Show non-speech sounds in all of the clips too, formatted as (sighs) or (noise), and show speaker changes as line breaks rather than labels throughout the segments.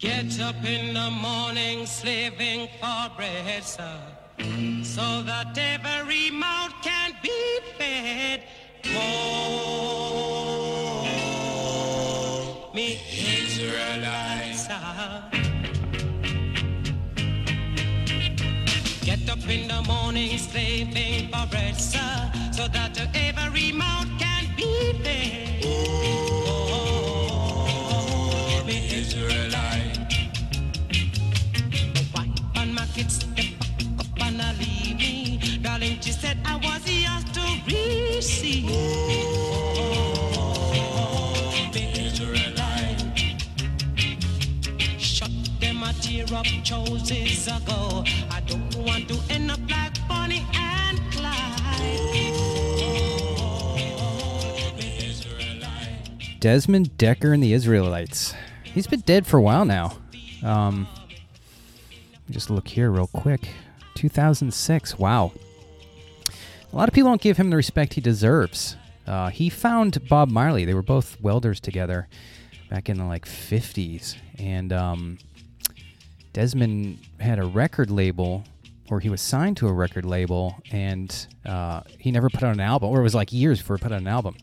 Get up in the morning slaving for bread, sir, so that every mouth can be fed. Oh, me Israelites, sir. Get up in the morning slaving for bread, sir, so that every mouth can be fed. Said I was yours to receive. Tear up choices ago. I don't want to end up like Bonnie and Clyde.
Desmond Dekker and the Israelites. He's been dead for a while now. Um, just look here real quick. 2006. Wow. A lot of people don't give him the respect he deserves. Uh, he found Bob Marley. They were both welders together back in the like 50s. And um, Desmond had a record label, or he was signed to a record label, and uh, he never put out an album, or it was like years before he put out an album.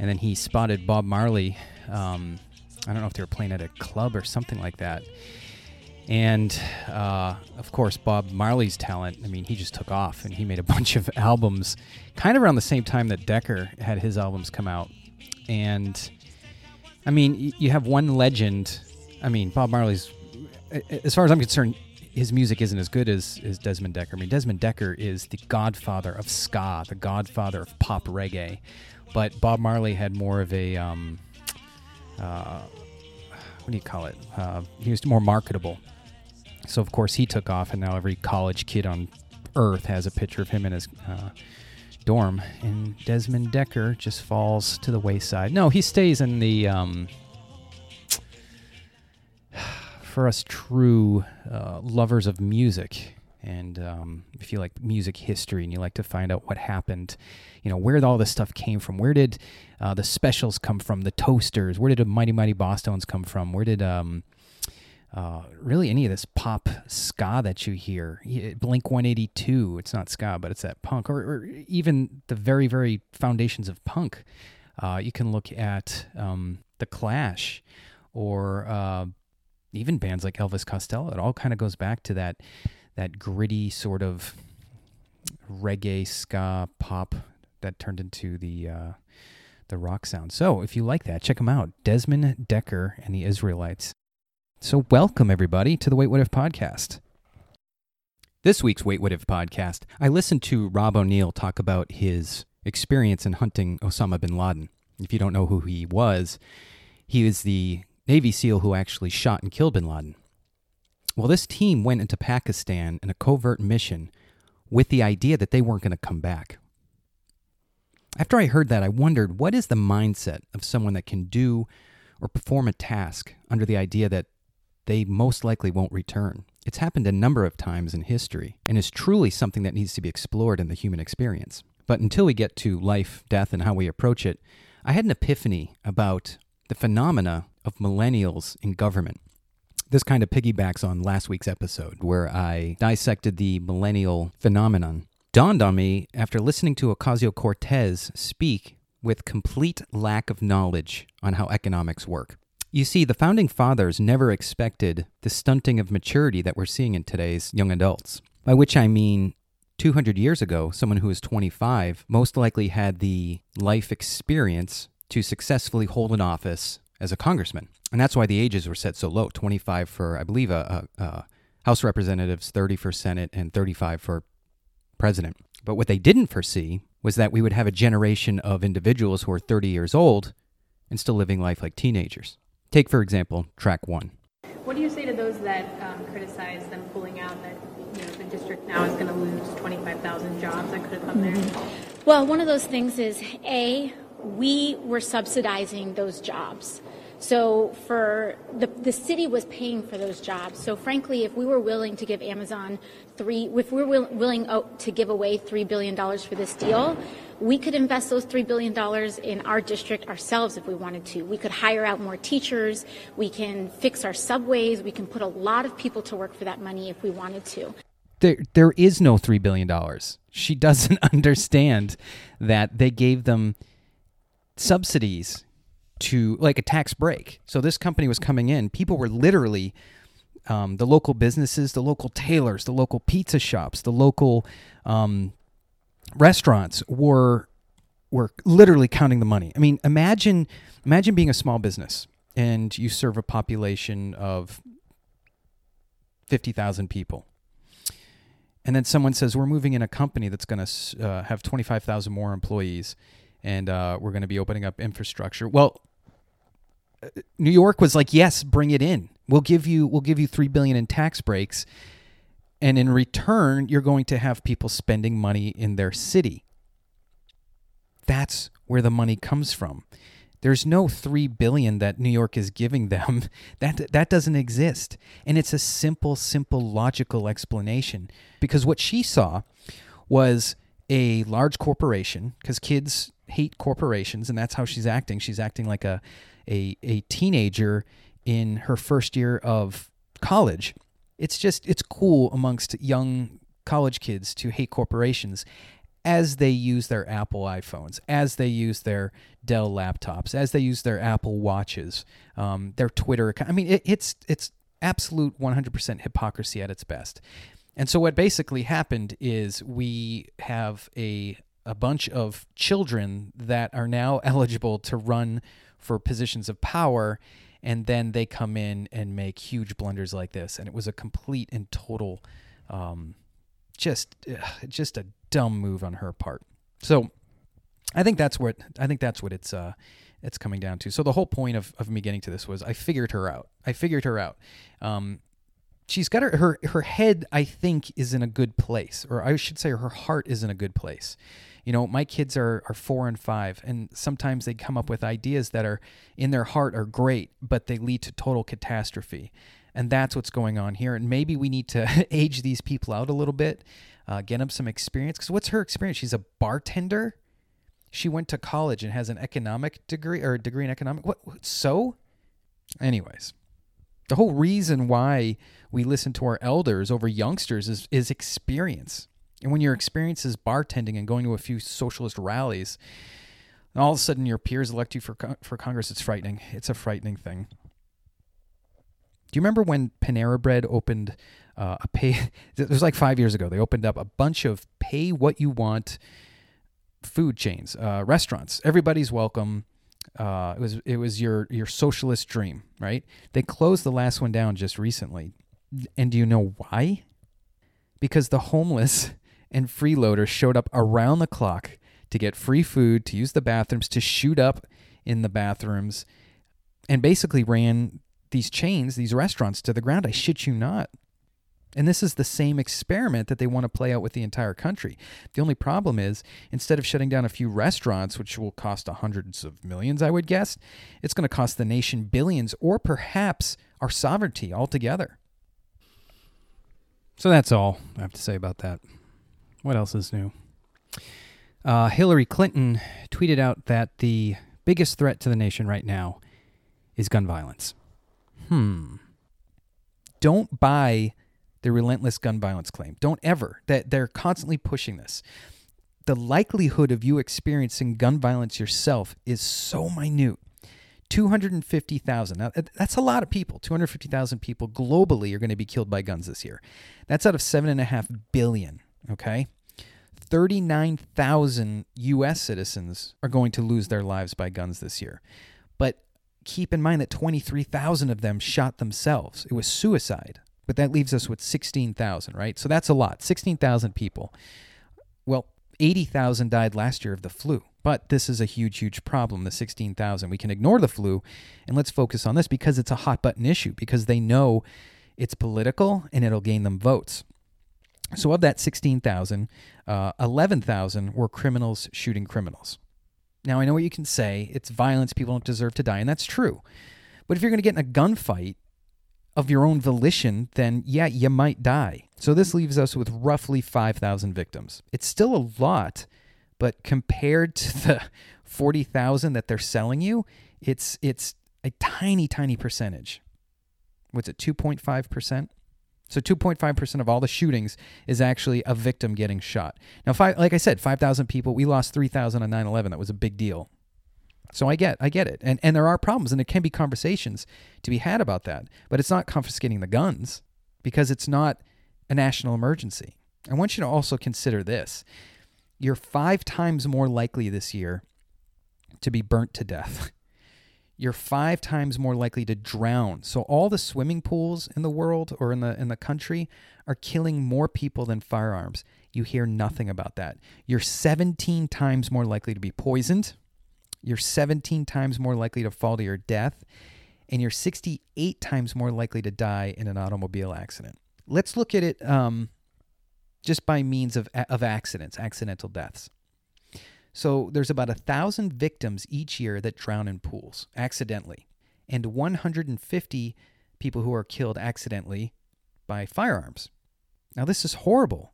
And then he spotted Bob Marley. Um, I don't know if they were playing at a club or something like that. And uh, of course, Bob Marley's talent, I mean, he just took off and he made a (laughs) bunch of albums kind of around the same time that Dekker had his albums come out. And I mean, y- you have one legend. I mean, Bob Marley's, as far as I'm concerned, his music isn't as good as, as Desmond Dekker. I mean, Desmond Dekker is the godfather of ska, the godfather of pop reggae. But Bob Marley had more of a, um, uh, what do you call it? Uh, he was more marketable. So of course he took off, and now every college kid on Earth has a picture of him in his uh, dorm. And Desmond Dekker just falls to the wayside. No, he stays in the. Um, (sighs) for us true uh, lovers of music, and um, if you like music history and you like to find out what happened, you know where all this stuff came from. Where did uh, the specials come from? The Toasters. Where did the Mighty Mighty Bosstones come from? Where did um, uh, really any of this pop ska that you hear. Blink 182, it's not ska, but it's that punk, or, or even the very, very foundations of punk. Uh, you can look at um, The Clash or uh, even bands like Elvis Costello. It all kind of goes back to that, that gritty sort of reggae, ska, pop that turned into the. Uh, the rock sound. So, if you like that, check them out. Desmond Dekker and the Israelites. So, welcome everybody to the Wait What If podcast. This week's Wait What If podcast, I listened to Rob O'Neill talk about his experience in hunting Osama bin Laden. If you don't know who he was, he was the Navy SEAL who actually shot and killed bin Laden. Well, this team went into Pakistan in a covert mission with the idea that they weren't going to come back. After I heard that, I wondered what is the mindset of someone that can do or perform a task under the idea that they most likely won't return. It's happened a number of times in history and is truly something that needs to be explored in the human experience. But until we get to life, death, and how we approach it, I had an epiphany about the phenomena of millennials in government. This kind of piggybacks on last week's episode where I dissected the millennial phenomenon. Dawned on me after listening to Ocasio Cortez speak with complete lack of knowledge on how economics work. You see, the founding fathers never expected the stunting of maturity that we're seeing in today's young adults. By which I mean, 200 years ago, someone who was 25 most likely had the life experience to successfully hold an office as a congressman. And that's why the ages were set so low 25 for, I believe, a, a, a House Representatives, 30 for Senate, and 35 for president. But what they didn't foresee was that we would have a generation of individuals who are 30 years old and still living life like teenagers. Take, for example, track one.
What do you say to those that um, criticize them pulling out that you know the district now is going to lose 25,000 jobs that could have come there?
Well, one of those things is A, we were subsidizing those jobs. So for the, the city was paying for those jobs. So frankly, if we were willing to give Amazon three, if we were willing oh, to give away $3 billion for this deal, we could invest those $3 billion in our district ourselves if we wanted to. We could hire out more teachers. We can fix our subways. We can put a lot of people to work for that money if we wanted to.
There, there is no $3 billion. She (laughs) doesn't understand that they gave them subsidies to like a tax break. So this company was coming in. People were literally um, the local businesses, the local tailors, the local pizza shops, the local um, restaurants were were literally counting the money. I mean, imagine imagine being a small business and you serve a population of 50,000 people. And then someone says, We're moving in a company that's going to uh, have 25,000 more employees and uh, we're going to be opening up infrastructure. Well, New York was like, Yes, bring it in. We'll give you we'll give you 3 billion in tax breaks and in return you're going to have people spending money in their city. That's where the money comes from. There's no 3 billion that New York is giving them. (laughs) That that doesn't exist. And it's a simple simple logical explanation because what she saw was a large corporation because kids hate corporations and that's how she's acting. She's acting like a a a teenager in her first year of college. It's just it's cool amongst young college kids to hate corporations as they use their Apple iPhones, as they use their Dell laptops, as they use their Apple watches, um, their Twitter account. I mean, it, it's it's absolute 100% hypocrisy at its best. And so what basically happened is we have a a bunch of children that are now (laughs) eligible to run for positions of power and then they come in and make huge blunders like this and it was a complete and total um, just just a dumb move on her part. So I think that's what I think that's what it's uh it's coming down to. So the whole point of, of me getting to this was I figured her out. I figured her out. Um, she's got her, her her head I think is in a good place, or I should say her heart is in a good place. You know, my kids are are four and five, and sometimes they come up with ideas that are in their heart are great, but they lead to total catastrophe. And that's what's going on here. And maybe we need to (laughs) age these people out a little bit uh, get them some experience. Because what's her experience? She's a bartender. She went to college and has an economic degree or a degree in economic. What? So, anyways, the whole reason why we listen to our elders over youngsters is is experience. And when your experience is bartending and going to a few socialist rallies, and all of a sudden your peers elect you for for Congress, it's frightening. It's a frightening thing. Do you remember when Panera Bread opened uh, a pay. (laughs) It was like five years ago. They opened up a bunch of pay what you want food chains, uh, restaurants. Everybody's welcome. Uh, it was it was your your socialist dream, right? They closed the last one down just recently, and do you know why? Because the homeless and freeloaders showed up around the clock to get free food, to use the bathrooms, to shoot up in the bathrooms, and basically ran these chains, these restaurants to the ground. I shit you not. And this is the same experiment that they want to play out with the entire country. The only problem is, instead of shutting down a few restaurants, which will cost hundreds of millions, I would guess, it's going to cost the nation billions or perhaps our sovereignty altogether. So that's all I have to say about that. What else is new? Uh, Hillary Clinton tweeted out that the biggest threat to the nation right now is gun violence. Hmm. Don't buy the relentless gun violence claim. Don't ever. That they're constantly pushing this. The likelihood of you experiencing gun violence yourself is so minute. 250,000. Now, that's a lot of people. 250,000 people globally are going to be killed by guns this year. That's out of 7.5 billion, okay? 39,000 US citizens are going to lose their lives by guns this year. But keep in mind that 23,000 of them shot themselves. It was suicide. But that leaves us with 16,000, right? So that's a lot. 16,000 people. Well, 80,000 died last year of the flu. But this is a huge, huge problem, the 16,000. We can ignore the flu and let's focus on this because it's a hot button issue, because they know it's political and it'll gain them votes. So, of that 16,000, uh, 11,000 were criminals shooting criminals. Now, I know what you can say it's violence, people don't deserve to die, and that's true. But if you're going to get in a gunfight of your own volition, then yeah, you might die. So this leaves us with roughly 5,000 victims. It's still a lot, but compared to the 40,000 that they're selling you, it's it's a tiny tiny percentage. What's it 2.5%? So 2.5% of all the shootings is actually a victim getting shot. Now, five, like I said, 5,000 people. We lost 3,000 on 9/11. That was a big deal. So I get, I get it, and and there are problems, and there can be conversations to be had about that. But it's not confiscating the guns because it's not a national emergency. I want you to also consider this: you're five times more likely this year to be burnt to death. (laughs) You're five times more likely to drown. So all the swimming pools in the world or in the in the country are killing more people than firearms. You hear nothing about that. You're 17 times more likely to be poisoned. You're 17 times more likely to fall to your death. And you're 68 times more likely to die in an automobile accident. Let's look at it um, just by means of, of accidents, accidental deaths. So there's about a thousand victims each year that drown in pools accidentally, and 150 people who are killed accidentally by firearms. Now, this is horrible.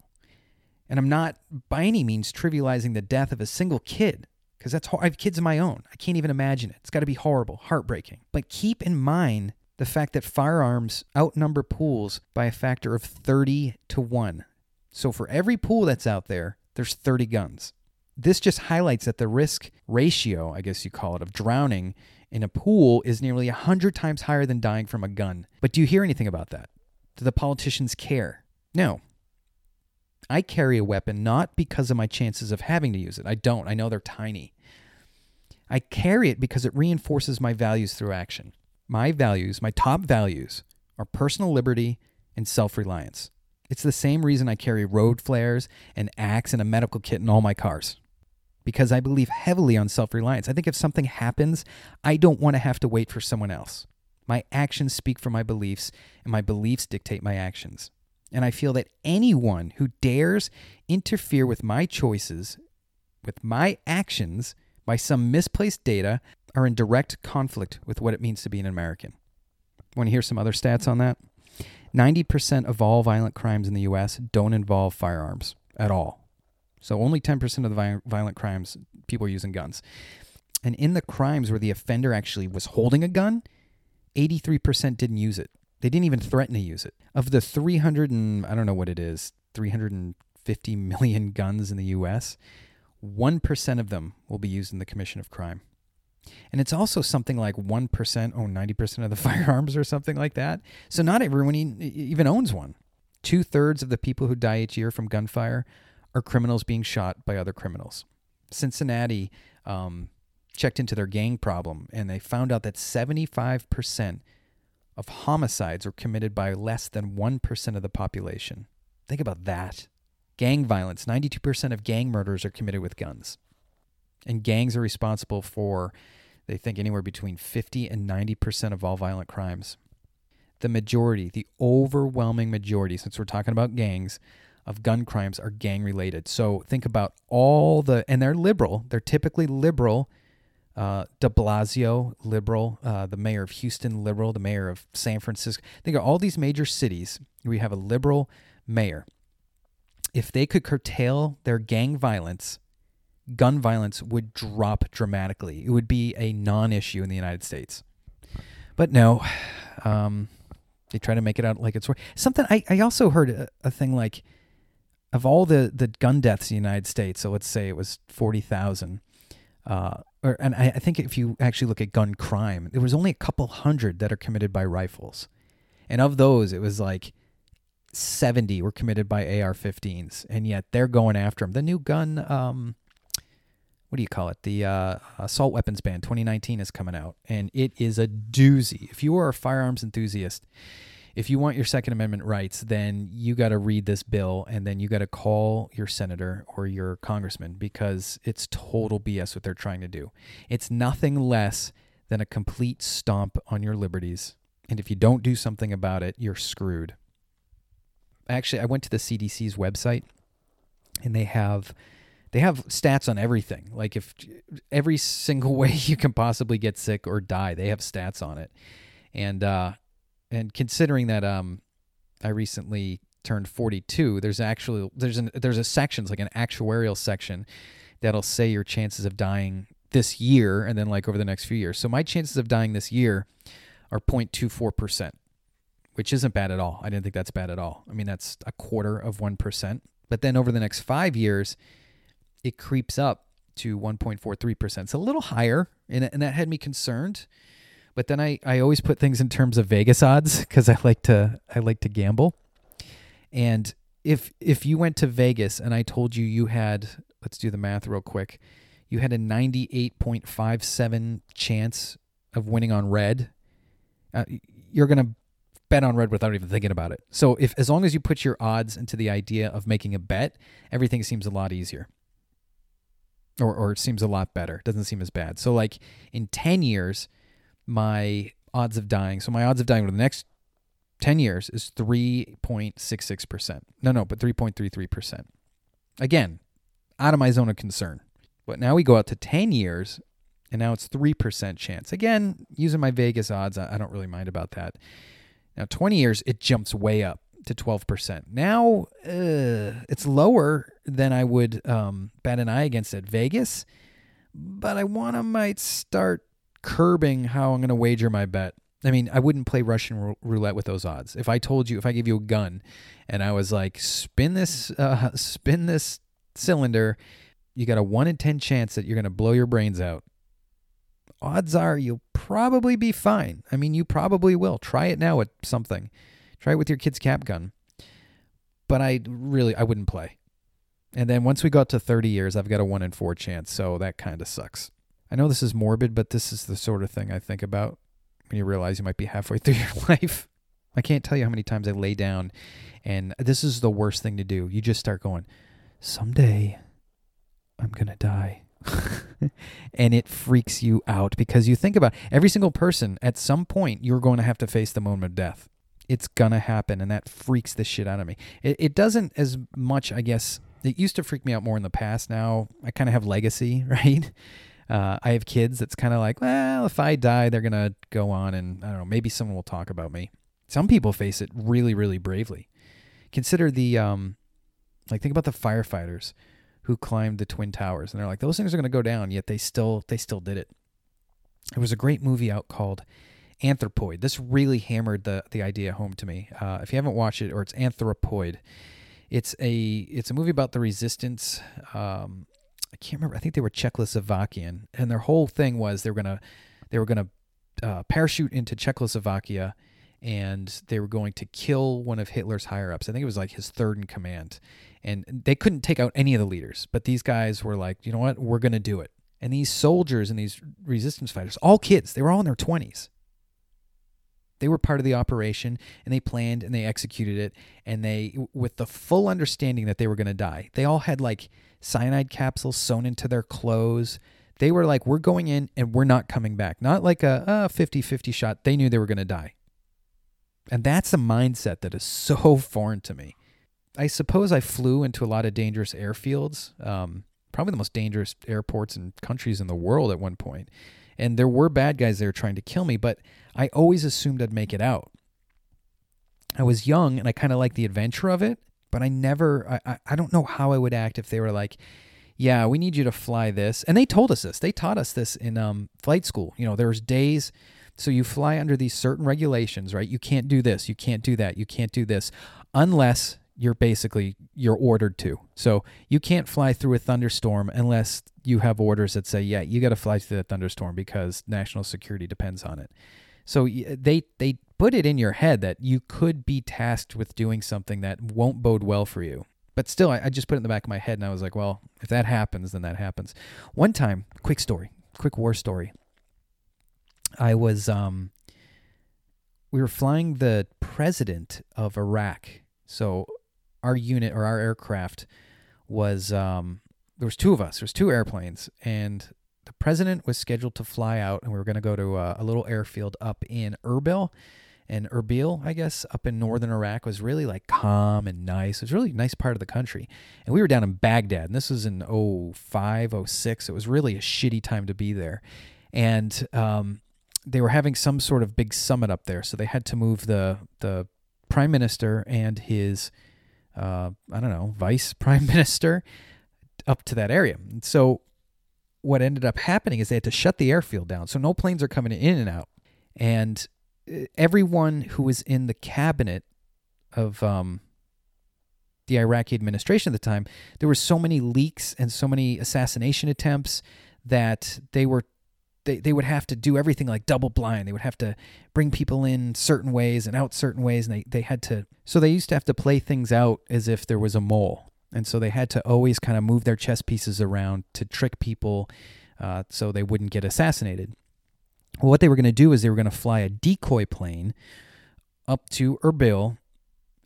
And I'm not by any means trivializing the death of a single kid, because that's I have kids of my own. I can't even imagine it. It's got to be horrible, heartbreaking. But keep in mind the fact that firearms outnumber pools by a factor of 30 to 1. So for every pool that's out there, there's 30 guns this just highlights that the risk ratio, I guess you call it, of drowning in a pool is nearly 100 times higher than dying from a gun. But do you hear anything about that? Do the politicians care? No. I carry a weapon not because of my chances of having to use it. I don't. I know they're tiny. I carry it because it reinforces my values through action. My values, my top values, are personal liberty and self reliance. It's the same reason I carry road flares, an axe, and a medical kit in all my cars because I believe heavily on self reliance. I think if something happens, I don't want to have to wait for someone else. My actions speak for my beliefs, and my beliefs dictate my actions. And I feel that anyone who dares interfere with my choices, with my actions, by some misplaced data, are in direct conflict with what it means to be an American. Want to hear some other stats on that? 90% of all violent crimes in the US don't involve firearms at all. So only 10% of the violent crimes, people are using guns. And in the crimes where the offender actually was holding a gun, 83% didn't use it. They didn't even threaten to use it. Of the 300 and I don't know what it is, 350 million guns in the US, 1% of them will be used in the commission of crime. And it's also something like 1% own 90% of the (laughs) firearms or something like that. So not everyone even owns one. Two thirds of the people who die each year from gunfire are criminals being shot by other criminals. Cincinnati um, checked into their gang problem and they found out that 75% of homicides were committed by less than 1% of the population. Think about that. Gang violence 92% of gang murders are committed with guns. And gangs are responsible for, they think, anywhere between 50 and 90% of all violent crimes. The majority, the overwhelming majority, since we're talking about gangs, of gun crimes are gang related. So think about all the, and they're liberal. They're typically liberal. Uh, De Blasio, liberal. Uh, the mayor of Houston, liberal. The mayor of San Francisco. Think of all these major cities. We have a liberal mayor. If they could curtail their gang violence, gun violence would drop dramatically. It would be a non issue in the United States. But no, (sighs) um, they try to make it out like it's something. I, I also heard a, a thing like of all the the gun deaths in the United States, so let's say it was forty thousand, uh, or and I, I, think if you actually look at gun crime, there was only a couple hundred that are committed by rifles, and of those, it was like seventy were committed by AR-15s, and yet they're going after them. The new gun, um, what do you call it? The uh, assault weapons ban 2019 is coming out, and it is a doozy. If you are a firearms enthusiast if you want your Second Amendment rights, then you got to read this bill and then you got to call your senator or your congressman because it's total BS what they're trying to do. It's nothing less than a complete stomp on your liberties. And if you don't do something about it, you're screwed. Actually, I went to the CDC's website and they have they have stats on everything. Like if every single (laughs) way you can possibly get sick or die, they have stats on it. and uh, and considering that um, I recently turned 42, there's actually there's an there's a section, it's like an actuarial section that'll say your chances of dying this year and then like over the next few years. So my chances of dying this year are 0.24%, which isn't bad at all. I didn't think that's bad at all. I mean, that's a quarter of 1%. But then over the next 5 years, it creeps up to 1.43%. It's a little higher and, and that had me concerned. But then I, I always put things in terms of Vegas odds because I like to I like to gamble. And if if you went to Vegas and I told you you had let's do the math real quick, you had a 98.57 chance of winning on red. Uh, you're to bet on red without even thinking about it. So if as long as you put your odds into the idea of making a bet, everything seems a lot easier. Or or it seems a lot better. It doesn't seem as bad. So like in 10 years, my odds of dying, so my odds of dying over the next 10 years is 3.66%. No, no, but 3.33%. Again, out of my zone of concern. But now we go out to 10 years and now it's 3% chance. Again, using my Vegas odds, I don't really mind about that. Now, 20 years, it jumps way up to 12%. Now, uh, it's lower than I would um, bat an eye against at Vegas, but I want to might start curbing how I'm going to wager my bet. I mean, I wouldn't play Russian roulette with those odds. If I told you, if I gave you a gun and I was like, spin this, uh, spin this cylinder, you got a one in 10 chance that you're going to blow your brains out. Odds are you'll probably be fine. I mean, you probably will. Try it now with something. Try it with your kid's cap gun. But I really, I wouldn't play. And then once we got to 30 years, I've got a one in four chance. So that kind of sucks. I know this is morbid, but this is the sort of thing I think about when you realize you might be halfway (laughs) through your life. I can't tell you how many times I lay down and this is the worst thing to do. You just start going, someday I'm going to die. (laughs) and it freaks you out because you think about every single person at some point you're going to have to face the moment of death. It's going to happen and that freaks the shit out of me. It, it doesn't as much, I guess. It used to freak me out more in the past. Now I kind of have legacy, (laughs) right? Uh, I have kids that's kind of like, well, if I die, they're going to go on and I don't know, maybe someone will talk about me. Some people face it really, really bravely. Consider the, um, like, think about the firefighters who climbed the twin towers and they're like, those things are going to go down, yet they still, they still did it. There was a great movie out called Anthropoid. This really hammered the, the idea home to me. Uh, if you haven't watched it, or it's Anthropoid, it's a it's a movie about the resistance um, I can't remember. I think they were Czechoslovakian, and their whole thing was they were gonna they were gonna uh, parachute into Czechoslovakia, and they were going to kill one of Hitler's higher ups. I think it was like his third in command, and they couldn't take out any of the leaders. But these guys were like, you know what, we're gonna do it. And these soldiers and these resistance fighters, all kids, they were all in their twenties. They were part of the operation and they planned and they executed it and they with the full understanding that they were going to die. They all had like cyanide capsules sewn into their clothes. They were like, we're going in and we're not coming back. Not like a 50 50 shot. They knew they were going to die. And that's a mindset that is so (laughs) foreign to me. I suppose I flew into a lot of dangerous airfields, um, probably the most dangerous airports and countries in the world at one point. And there were bad guys there trying to kill me, but I always assumed I'd make it out. I was young and I kind of liked the adventure of it but I never, I, I don't know how I would act if they were like, yeah, we need you to fly this. And they told us this. They taught us this in um, flight school. You know, there's days, so you fly under these certain regulations, right? You can't do this, you can't do that, you can't do this, unless you're basically you're ordered to. So you can't fly through a thunderstorm unless you have orders that say, yeah, you got to fly through that thunderstorm because national security depends on it. So they they put it in your head that you could be tasked with doing something that won't bode well for you. But still, I, I just put it in the back of my head and I was like, well, if that happens, then that happens. One time, quick story, quick war story. I was, um, we were flying the president of Iraq. So our unit or our aircraft was, um, there was two of us. There was two airplanes, and the president was scheduled to fly out, and we were going to go to a, a, little airfield up in Erbil and Erbil, I guess, up in northern Iraq was really like calm and nice. It was really a nice part of the country. And we were down in Baghdad, and this was in 05, 06. It was really a shitty time to be there. And um, they were having some sort of big summit up there, so they had to move the the prime minister and his uh, I don't know vice (laughs) prime minister up to that area. So what ended up happening is they had to shut the airfield down, so no planes are coming in and out, and uh, everyone who was in the cabinet of um, the Iraqi administration at the time, there were so many leaks and so many assassination attempts that they were they, they would have to do everything like double blind. They would have to bring people in certain ways and out certain ways, and they, they had to so they used to have to play things out as if there was a mole. And so they had to always kind of move their chess pieces around to trick people uh, so they wouldn't get assassinated. Well, what they were going to do is they were going to fly a decoy plane up to Erbil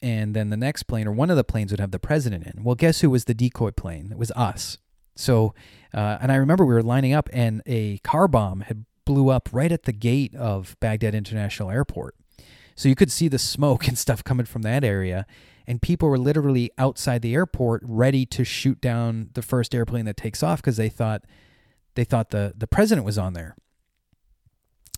and then the next plane or one of the planes would have the president in. Well, guess who was the decoy plane? It was us. So, uh, and I remember we were lining up, and a car bomb had blew up right at the gate of Baghdad International Airport. So you could see the smoke (laughs) and stuff coming from that area, and people were literally outside the airport, ready to shoot down the first airplane that takes off because they thought they thought the the president was on there.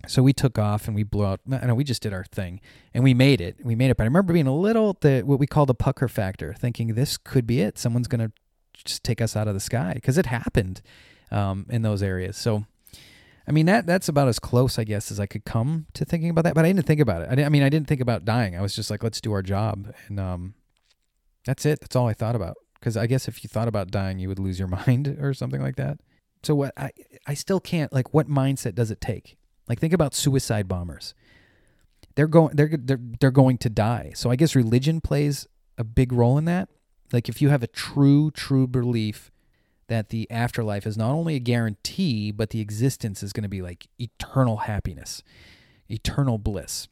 So we took off and we blew out. Know we just did our thing and we made it. We made it. But I remember being a little the what we call the pucker factor, thinking this could be it. Someone's gonna just take us out of the sky because it happened um, in those areas. So, I mean that that's about as close, I guess, as I could come to thinking about that. But I didn't think about it. I, I mean, I didn't think about dying. I was just like, let's do our job, and um, that's it. That's all I thought about. Because I guess if you thought about dying, you would lose your (laughs) mind or something like that. So what I I still can't like. What mindset does it take? Like think about suicide bombers. They're going they're they're they're going to die. So I guess religion plays a big role in that. Like if you have a true true belief that the afterlife is not only a guarantee but the existence is going to be like eternal happiness, eternal bliss.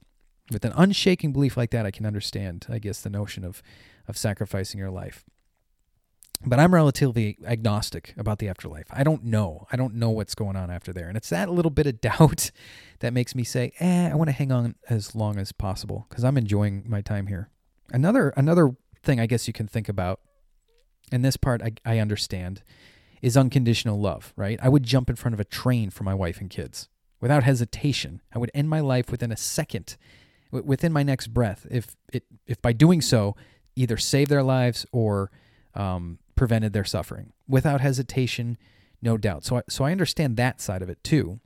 With an unshaking belief like that, I can understand, I guess, the notion of of sacrificing your life but I'm relatively agnostic about the afterlife. I don't know. I don't know what's going on after there. And it's that little bit of (laughs) doubt that makes me say, eh, I want to hang on as long as possible because I'm enjoying my time here. Another another thing I guess you can think about, and this part I, I understand, is unconditional love, right? I would jump in front of a train for my wife and kids without hesitation. I would end my life within a second, within my next breath, if it if by doing so either save their lives or um, prevented their suffering without hesitation, no doubt. So I, so I understand that side of it too.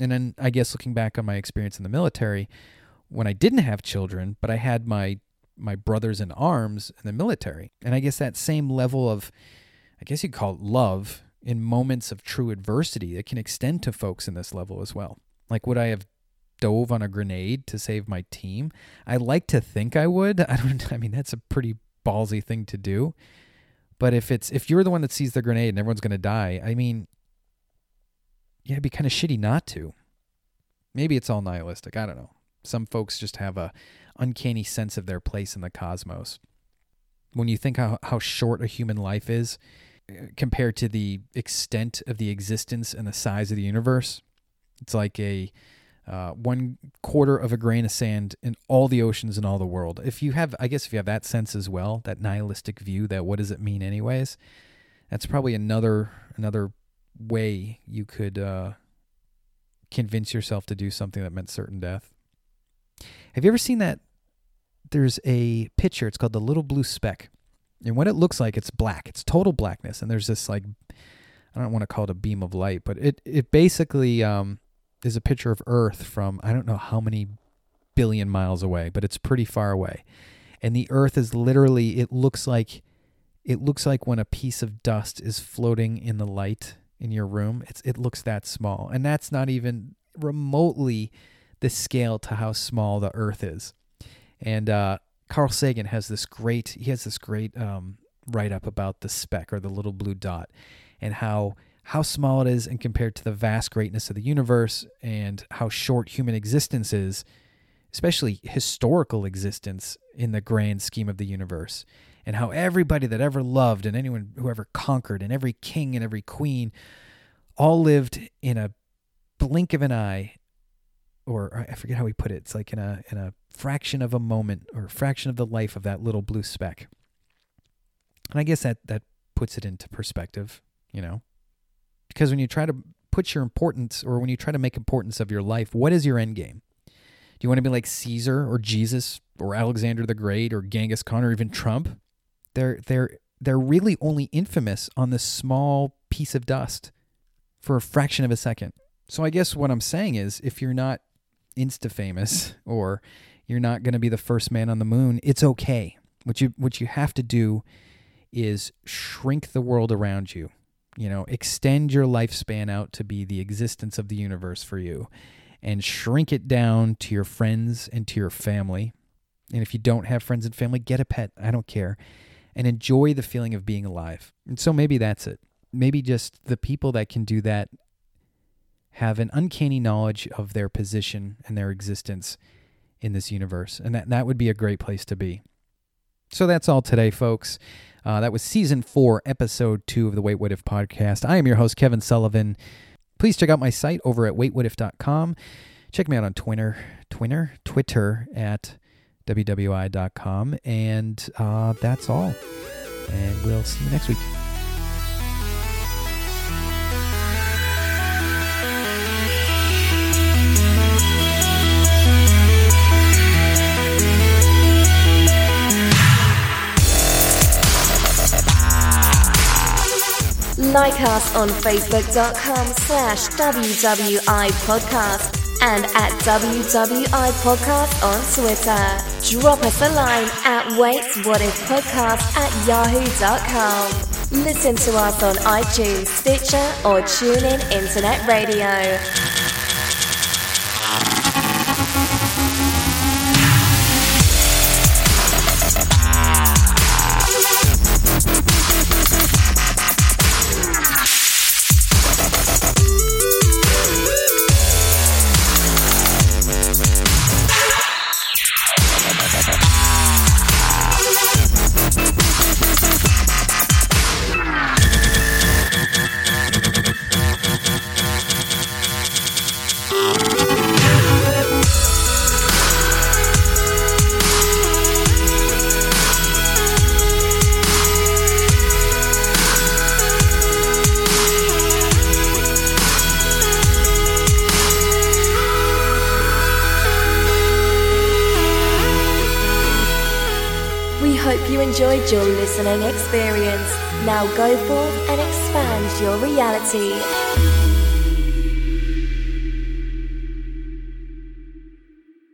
And then I guess looking back on my experience in the military, when I didn't have children, but I had my my brothers in arms in the military, and I guess that same level of, I guess you'd call it love in moments of true adversity that can extend to folks in this level as well. Like would I have dove on a grenade to save my team? I like to think I would. (laughs) I don't. I mean, that's a pretty ballsy thing to do. But if it's if you're the one that sees the grenade and everyone's going to die, I mean, yeah, it'd be kind of shitty not to. Maybe it's all nihilistic. I don't know. Some folks just have a uncanny sense of their place in the cosmos. When you think how, how short a human life is uh, compared to the extent of the existence and the size of the universe, it's like a uh, one quarter of a grain of sand in all the oceans in all the world. If you have, I guess, if you have that sense as well, that nihilistic view, that what does it mean, anyways? That's probably another another way you could uh, convince yourself to do something that meant certain death. Have you ever seen that? There's a picture. It's called the little blue speck, and what it looks like, it's black. It's total blackness, and there's this like, I don't want to call it a beam of light, but it it basically um, is a picture of Earth from I don't know how many billion miles away, but it's pretty far away. And the Earth is literally it looks like it looks like when a piece of dust is floating in the light in your room. It's it looks that small. And that's not even remotely the scale to how small the Earth is. And uh, Carl Sagan has this great he has this great um, write up about the speck or the little blue dot and how how small it is and compared to the vast greatness of the universe and how short human existence is, especially historical existence in the grand scheme of the universe, and how everybody that ever loved and anyone who ever conquered and every king and every queen all lived in a blink of an eye or I forget how he put it. It's like in a in a fraction of a moment or fraction of the life of that little blue speck. And I guess that that puts it into perspective, you know because when you try to put your importance or when you try to make importance of your life, what is your end game? Do you want to be like Caesar or Jesus or Alexander the Great or Genghis Khan or even Trump? They're they're they're really only infamous on this small piece of dust for a fraction of a second. So I guess what I'm saying is if you're not insta famous or you're not going to be the first man on the moon, it's okay. What you what you have to do is shrink the world around you. You know, extend your lifespan out to be the existence of the universe for you and shrink it down to your friends and to your family. And if you don't have friends and family, get a pet. I don't care. And enjoy the feeling of being alive. And so maybe that's it. Maybe just the people that can do that have an uncanny knowledge of their position and their existence in this universe. And that, that would be a great place to be. So that's all today, folks. Uh, that was season four, episode two of the Wait What If podcast. I am your host, Kevin Sullivan. Please check out my site over at waitwhatif.com. Check me out on Twitter, Twitter, Twitter at wwi.com. And uh, that's all. And we'll see you next week.
Like us on facebook.com slash WWI podcast and at WWI podcast on Twitter. Drop us a line at waits what if podcast at yahoo.com. Listen to us on iTunes, Stitcher or TuneIn Internet Radio. Go forth and expand your reality.